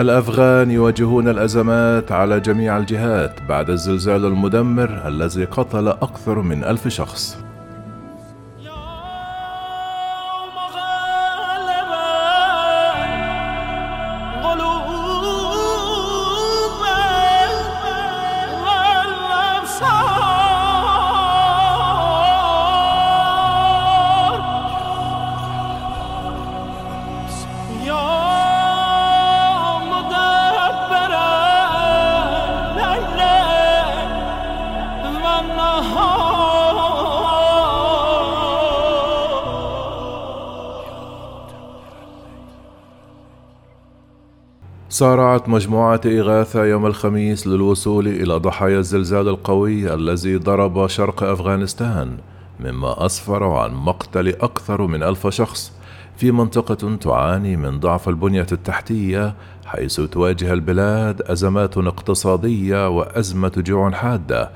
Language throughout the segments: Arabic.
الأفغان يواجهون الأزمات على جميع الجهات بعد الزلزال المدمر الذي قتل أكثر من ألف شخص. سارعت مجموعة إغاثة يوم الخميس للوصول إلى ضحايا الزلزال القوي الذي ضرب شرق أفغانستان مما أسفر عن مقتل أكثر من ألف شخص في منطقة تعاني من ضعف البنية التحتية حيث تواجه البلاد أزمات اقتصادية وأزمة جوع حادة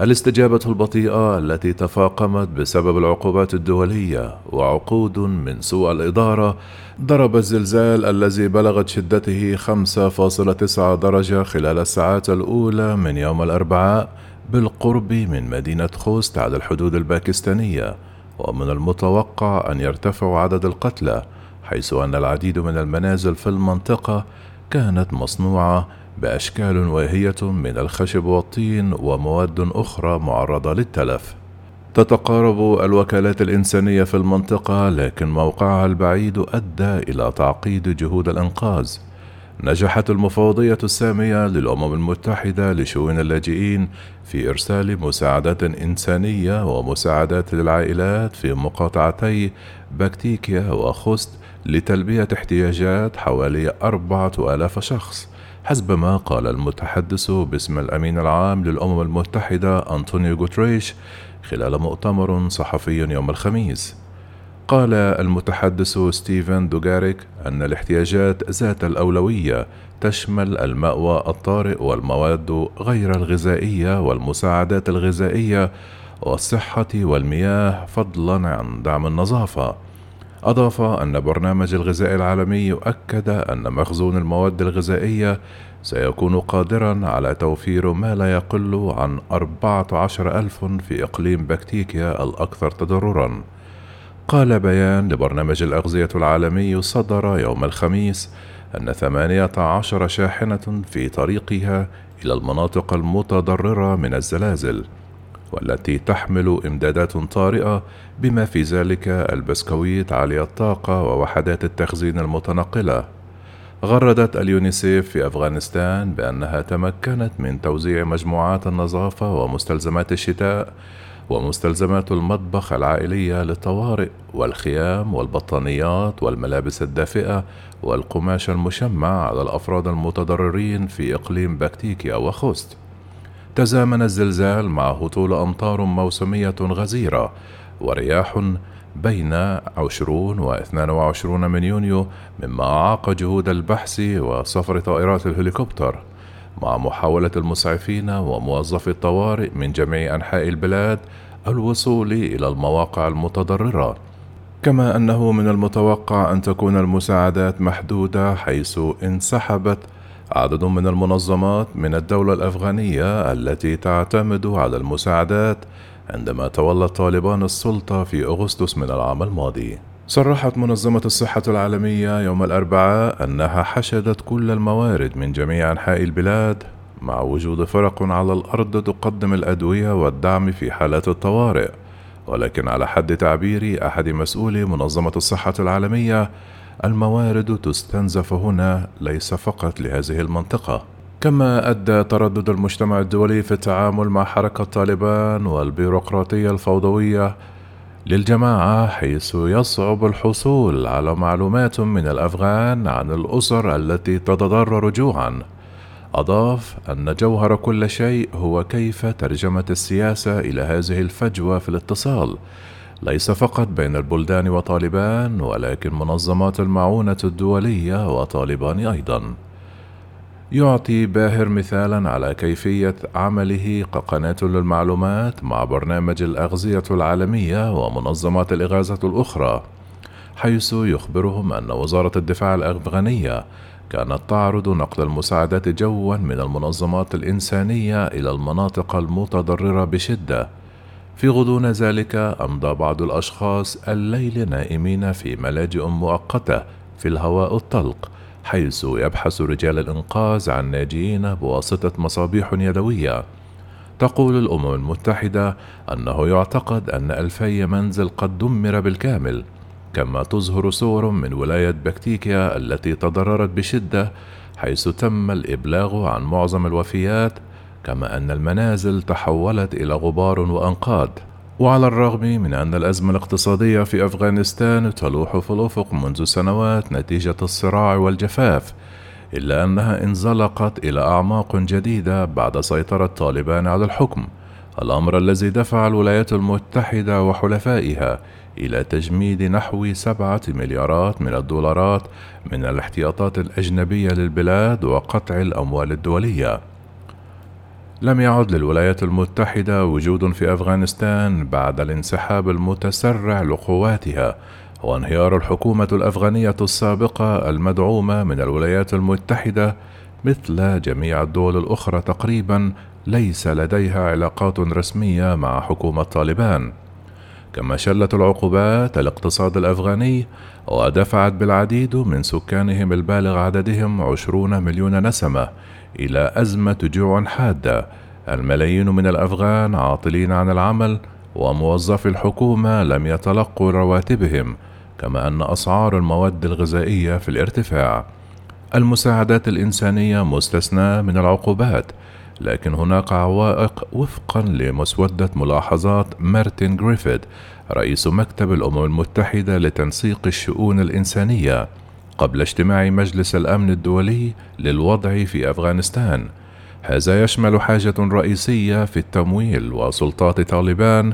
الاستجابة البطيئة التي تفاقمت بسبب العقوبات الدولية وعقود من سوء الإدارة؟ ضرب الزلزال الذي بلغت شدته 5.9 درجة خلال الساعات الأولى من يوم الأربعاء بالقرب من مدينة خوست على الحدود الباكستانية ومن المتوقع أن يرتفع عدد القتلى حيث أن العديد من المنازل في المنطقة كانت مصنوعة بأشكال واهية من الخشب والطين ومواد أخرى معرضة للتلف. تتقارب الوكالات الإنسانية في المنطقة لكن موقعها البعيد أدى إلى تعقيد جهود الإنقاذ. نجحت المفوضية السامية للأمم المتحدة لشؤون اللاجئين في إرسال مساعدات إنسانية ومساعدات للعائلات في مقاطعتي بكتيكيا وخست لتلبية احتياجات حوالي أربعة آلاف شخص حسب ما قال المتحدث باسم الأمين العام للأمم المتحدة أنطونيو غوتريش خلال مؤتمر صحفي يوم الخميس. قال المتحدث ستيفن دوغاريك أن الاحتياجات ذات الأولوية تشمل المأوى الطارئ والمواد غير الغذائية والمساعدات الغذائية والصحة والمياه فضلا عن دعم النظافة. أضاف أن برنامج الغذاء العالمي يؤكد أن مخزون المواد الغذائية سيكون قادرا على توفير ما لا يقل عن 14 ألف في إقليم بكتيكيا الأكثر تضررا. قال بيان لبرنامج الأغذية العالمي صدر يوم الخميس أن 18 شاحنة في طريقها إلى المناطق المتضررة من الزلازل. والتي تحمل إمدادات طارئة بما في ذلك البسكويت عالي الطاقة ووحدات التخزين المتنقلة. غردت اليونيسيف في أفغانستان بأنها تمكنت من توزيع مجموعات النظافة ومستلزمات الشتاء ومستلزمات المطبخ العائلية للطوارئ والخيام والبطانيات والملابس الدافئة والقماش المشمع على الأفراد المتضررين في إقليم باكتيكيا وخوست. تزامن الزلزال مع هطول أمطار موسمية غزيرة ورياح بين 20 و 22 من يونيو مما أعاق جهود البحث وسفر طائرات الهليكوبتر مع محاولة المسعفين وموظفي الطوارئ من جميع أنحاء البلاد الوصول إلى المواقع المتضررة. كما أنه من المتوقع أن تكون المساعدات محدودة حيث انسحبت عدد من المنظمات من الدولة الأفغانية التي تعتمد على المساعدات عندما تولى طالبان السلطة في أغسطس من العام الماضي. صرحت منظمة الصحة العالمية يوم الأربعاء أنها حشدت كل الموارد من جميع أنحاء البلاد مع وجود فرق على الأرض تقدم الأدوية والدعم في حالات الطوارئ، ولكن على حد تعبير أحد مسؤولي منظمة الصحة العالمية الموارد تستنزف هنا ليس فقط لهذه المنطقة كما أدى تردد المجتمع الدولي في التعامل مع حركة طالبان والبيروقراطية الفوضوية للجماعة حيث يصعب الحصول على معلومات من الأفغان عن الأسر التي تتضرر جوعًا. أضاف أن جوهر كل شيء هو كيف ترجمة السياسة إلى هذه الفجوة في الاتصال، ليس فقط بين البلدان وطالبان ولكن منظمات المعونة الدولية وطالبان أيضا. يعطي باهر مثالا على كيفية عمله كقناة للمعلومات مع برنامج الأغذية العالمية ومنظمات الإغاثة الأخرى، حيث يخبرهم أن وزارة الدفاع الأفغانية كانت تعرض نقل المساعدات جوا من المنظمات الإنسانية إلى المناطق المتضررة بشدة في غضون ذلك أمضى بعض الأشخاص الليل نائمين في ملاجئ مؤقتة في الهواء الطلق حيث يبحث رجال الإنقاذ عن ناجين بواسطة مصابيح يدوية. تقول الأمم المتحدة أنه يعتقد أن ألفي منزل قد دمر بالكامل كما تظهر صور من ولاية بكتيكيا التي تضررت بشدة حيث تم الإبلاغ عن معظم الوفيات كما أن المنازل تحولت إلى غبار وأنقاض. وعلى الرغم من أن الأزمة الاقتصادية في أفغانستان تلوح في الأفق منذ سنوات نتيجة الصراع والجفاف إلا أنها انزلقت إلى أعماق جديدة بعد سيطرة طالبان على الحكم الأمر الذي دفع الولايات المتحدة وحلفائها إلى تجميد نحو سبعة مليارات من الدولارات من الاحتياطات الأجنبية للبلاد وقطع الأموال الدولية. لم يعد للولايات المتحدة وجود في أفغانستان بعد الانسحاب المتسرع لقواتها وانهيار الحكومة الأفغانية السابقة المدعومة من الولايات المتحدة مثل جميع الدول الأخرى تقريبا ليس لديها علاقات رسمية مع حكومة طالبان. كما شلت العقوبات الاقتصاد الأفغاني ودفعت بالعديد من سكانهم البالغ عددهم عشرون مليون نسمة إلى أزمة جوع حادة الملايين من الأفغان عاطلين عن العمل وموظفي الحكومة لم يتلقوا رواتبهم كما أن أسعار المواد الغذائية في الارتفاع. المساعدات الإنسانية مستثناة من العقوبات لكن هناك عوائق وفقا لمسودة ملاحظات مارتن جريفيد رئيس مكتب الأمم المتحدة لتنسيق الشؤون الإنسانية. قبل اجتماع مجلس الأمن الدولي للوضع في أفغانستان. هذا يشمل حاجة رئيسية في التمويل وسلطات طالبان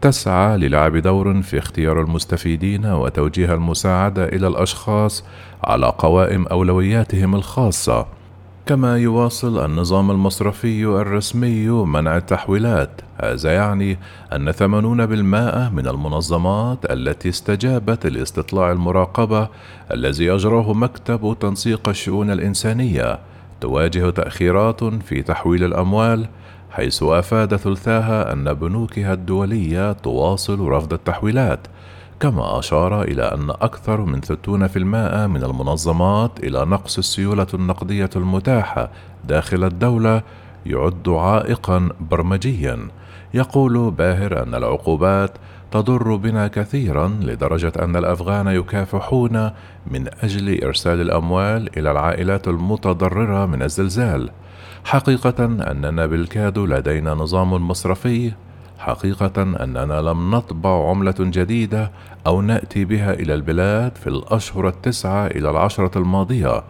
تسعى للعب دور في اختيار المستفيدين وتوجيه المساعدة إلى الأشخاص على قوائم أولوياتهم الخاصة. كما يواصل النظام المصرفي الرسمي منع التحويلات. هذا يعني أن 80% من المنظمات التي استجابت لاستطلاع المراقبة الذي أجراه مكتب تنسيق الشؤون الإنسانية تواجه تأخيرات في تحويل الأموال حيث أفاد ثلثاها أن بنوكها الدولية تواصل رفض التحويلات كما أشار إلى أن أكثر من 60% من المنظمات إلى نقص السيولة النقدية المتاحة داخل الدولة يعد عائقا برمجيا. يقول باهر أن العقوبات تضر بنا كثيرا لدرجة أن الأفغان يكافحون من أجل إرسال الأموال إلى العائلات المتضررة من الزلزال. حقيقة أننا بالكاد لدينا نظام مصرفي حقيقة أننا لم نطبع عملة جديدة أو نأتي بها إلى البلاد في الأشهر التسعة إلى العشرة الماضية.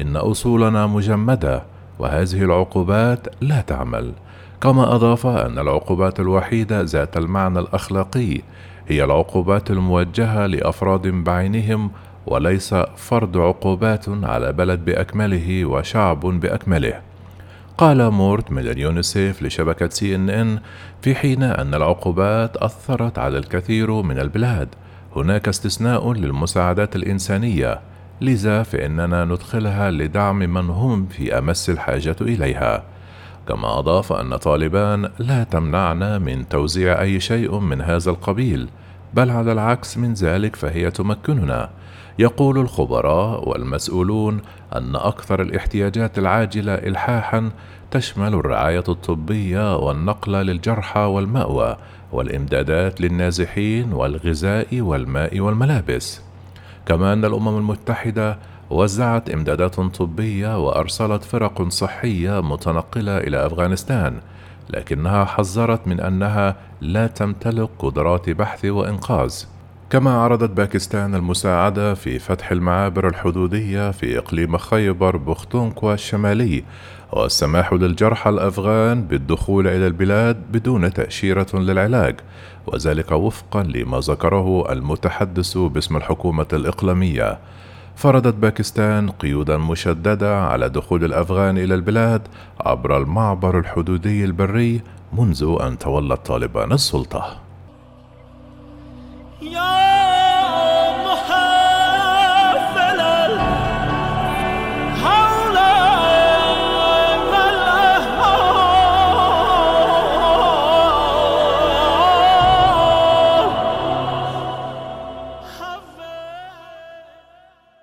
إن أصولنا مجمدة وهذه العقوبات لا تعمل. كما أضاف أن العقوبات الوحيدة ذات المعنى الأخلاقي هي العقوبات الموجهة لأفراد بعينهم وليس فرض عقوبات على بلد بأكمله وشعب بأكمله. قال مورت من اليونيسيف لشبكة سي إن إن في حين أن العقوبات أثرت على الكثير من البلاد. هناك استثناء للمساعدات الإنسانية. لذا فإننا ندخلها لدعم من هم في أمس الحاجة إليها. كما أضاف أن طالبان لا تمنعنا من توزيع أي شيء من هذا القبيل. بل على العكس من ذلك فهي تمكننا يقول الخبراء والمسؤولون أن أكثر الاحتياجات العاجلة إلحاحًا تشمل الرعاية الطبية والنقل للجرحى والمأوى والإمدادات للنازحين والغذاء والماء والملابس. كما أن الأمم المتحدة وزعت إمدادات طبية وأرسلت فرق صحية متنقلة إلى أفغانستان، لكنها حذرت من أنها لا تمتلك قدرات بحث وإنقاذ. كما عرضت باكستان المساعدة في فتح المعابر الحدودية في إقليم خيبر بختونكوا الشمالي والسماح للجرحى الأفغان بالدخول إلى البلاد بدون تأشيرة للعلاج وذلك وفقا لما ذكره المتحدث باسم الحكومة الإقليمية فرضت باكستان قيودا مشددة على دخول الأفغان إلى البلاد عبر المعبر الحدودي البري منذ أن تولت طالبان السلطة.